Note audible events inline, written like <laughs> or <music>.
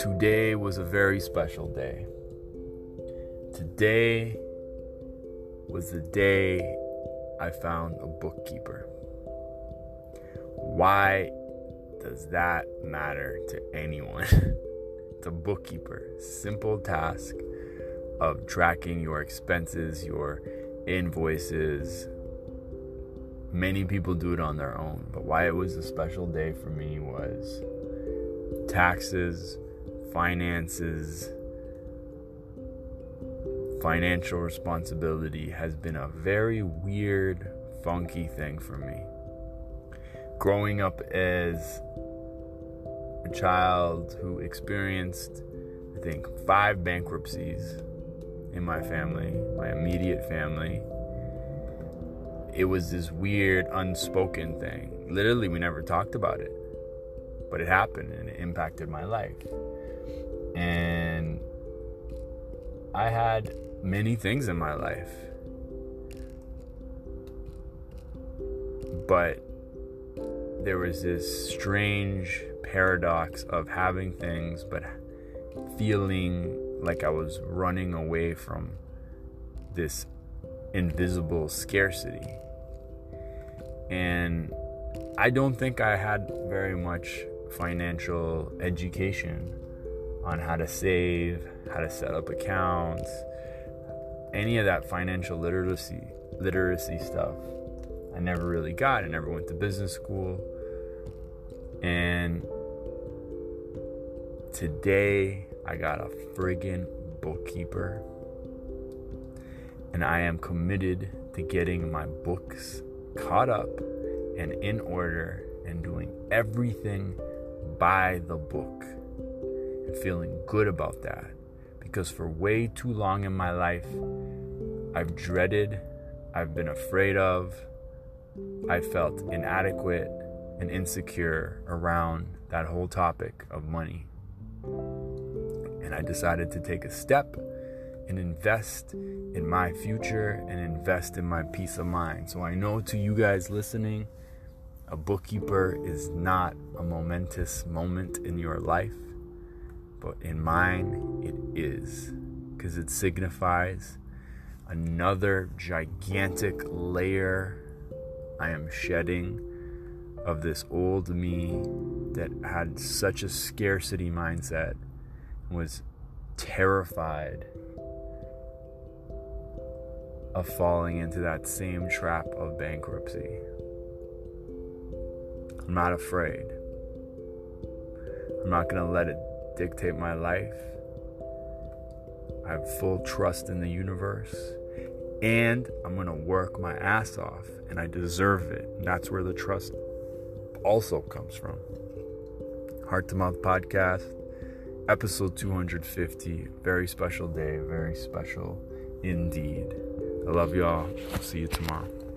today was a very special day. Today was the day I found a bookkeeper. Why does that matter to anyone? <laughs> it's a bookkeeper. Simple task of tracking your expenses, your invoices. Many people do it on their own, but why it was a special day for me was taxes, finances, financial responsibility has been a very weird, funky thing for me. Growing up as a child who experienced, I think, five bankruptcies in my family, my immediate family, it was this weird, unspoken thing. Literally, we never talked about it, but it happened and it impacted my life. And I had many things in my life. But there was this strange paradox of having things, but feeling like I was running away from this invisible scarcity. And I don't think I had very much financial education on how to save, how to set up accounts, any of that financial literacy literacy stuff. I never really got. I never went to business school. And today I got a friggin' bookkeeper. And I am committed to getting my books caught up and in order and doing everything by the book feeling good about that. Because for way too long in my life, I've dreaded, I've been afraid of, I felt inadequate and insecure around that whole topic of money. And I decided to take a step and invest in my future and invest in my peace of mind. So I know to you guys listening, a bookkeeper is not a momentous moment in your life, but in mine, it is because it signifies another gigantic layer I am shedding of this old me that had such a scarcity mindset and was terrified of falling into that same trap of bankruptcy. I'm not afraid. I'm not going to let it dictate my life. I have full trust in the universe. And I'm going to work my ass off. And I deserve it. And that's where the trust also comes from. Heart to Mouth Podcast, episode 250. Very special day. Very special indeed. I love y'all. See you tomorrow.